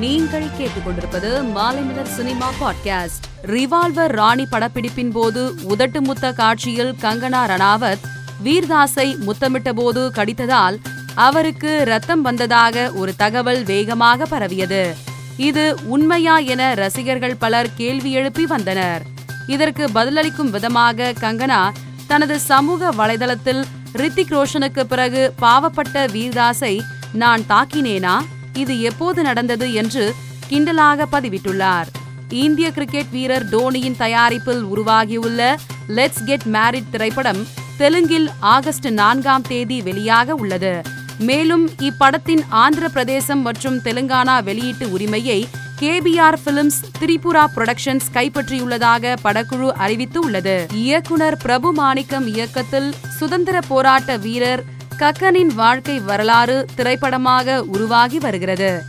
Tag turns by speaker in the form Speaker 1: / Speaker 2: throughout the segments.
Speaker 1: நீங்கள் கேட்டுக்கொண்டிருப்பது Maalaimalar cinema podcast. Revolver Rani படப்பிடிப்பின் போது உதட்டு முத்த காட்சியில் கங்கனா ரணாவத் வீர்தாஸை முத்தமிட்ட போது கடித்ததால் அவருக்கு ரத்தம் வந்ததாக ஒரு தகவல் வேகமாக பரவியது. இது உண்மையா என ரசிகர்கள் பலர் கேள்வி எழுப்பி வந்தனர். இதற்கு பதிலளிக்கும் விதமாக கங்கனா தனது சமூக வலைதளத்தில் ரித்திக் ரோஷனுக்கு பிறகு பாவப்பட்ட வீர்தாஸை நான் தாக்கினேனா? இது எப்போது நடந்தது என்று கிண்டலாக பதிவிட்டுள்ளார். இந்திய கிரிக்கெட் வீரர் டோனியின் தயாரிப்பில் உருவாகியுள்ள லெட்ஸ் கெட் மேரிட் திரைப்படம் தெலுங்கில் ஆகஸ்ட் நான்காம் தேதி வெளியாக உள்ளது. மேலும் இப்படத்தின் ஆந்திர பிரதேசம் மற்றும் தெலுங்கானா வெளியீட்டு உரிமையை கேபிஆர் பிலிம்ஸ் திரிபுரா புரொடக்ஷன்ஸ் கைப்பற்றியுள்ளதாக படக்குழு அறிவித்து உள்ளது இயக்குனர் பிரபு மாணிக்கம் இயக்கத்தில் சுதந்திர போராட்ட வீரர் கக்கனின் வாழ்க்கை வரலாறு திரைப்படமாக உருவாகி வருகிறது.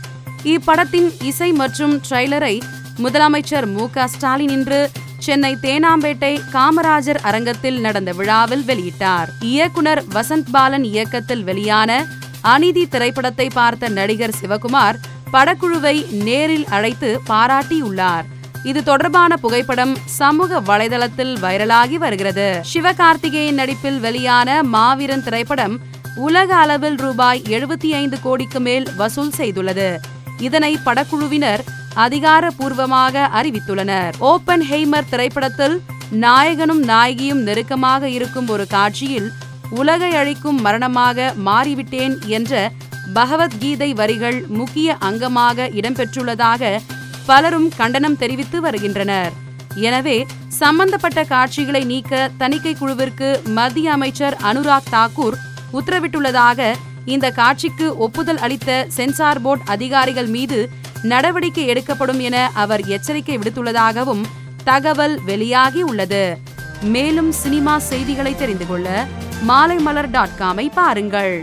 Speaker 1: இப்படத்தின் இசை மற்றும் ட்ரெய்லரை முதலமைச்சர் மு க ஸ்டாலின் இன்று சென்னை தேனாம்பேட்டை காமராஜர் அரங்கத்தில் நடந்த விழாவில் வெளியிட்டார். இயக்குனர் வசந்த் பாலன் இயக்கத்தில் வெளியான அநீதி திரைப்படத்தை பார்த்த நடிகர் சிவகுமார் படக்குழுவை நேரில் அழைத்து பாராட்டியுள்ளார். இது தொடர்பான புகைப்படம் சமூக வலைதளத்தில் வைரலாகி வருகிறது. சிவகார்த்திகேயன் நடிப்பில் வெளியான மாவீரன் திரைப்படம் உலக அளவில் ரூபாய் எழுபத்தி ஐந்து கோடிக்கு மேல் வசூல் செய்துள்ளது. இதனை படக்குழுவினர் அதிகாரப்பூர்வமாக அறிவித்துள்ளனர். ஓப்பன் ஹெய்மர் திரைப்படத்தில் நாயகனும் நாயகியும் நெருக்கமாக இருக்கும் ஒரு காட்சியில் உலகை அழிக்கும் மரணமாக மாறிவிட்டேன் என்ற பகவத்கீதை வரிகள் முக்கிய அங்கமாக இடம்பெற்றுள்ளதாக பலரும் கண்டனம் தெரிவித்து வருகின்றனர். எனவே சம்பந்தப்பட்ட காட்சிகளை நீக்க தணிக்கை குழுவிற்கு மத்திய அமைச்சர் அனுராக் தாக்கூர் உத்தரவிட்டுள்ளதாக இந்த காட்சிக்கு ஒப்புதல் அளித்த சென்சார் போர்டு அதிகாரிகள் மீது நடவடிக்கை எடுக்கப்படும் என அவர் எச்சரிக்கை விடுத்துள்ளதாகவும் தகவல் வெளியாகி உள்ளது. மேலும் சினிமா செய்திகளை தெரிந்து கொள்ள மாலைமலர் டாட் காமை பாருங்கள்.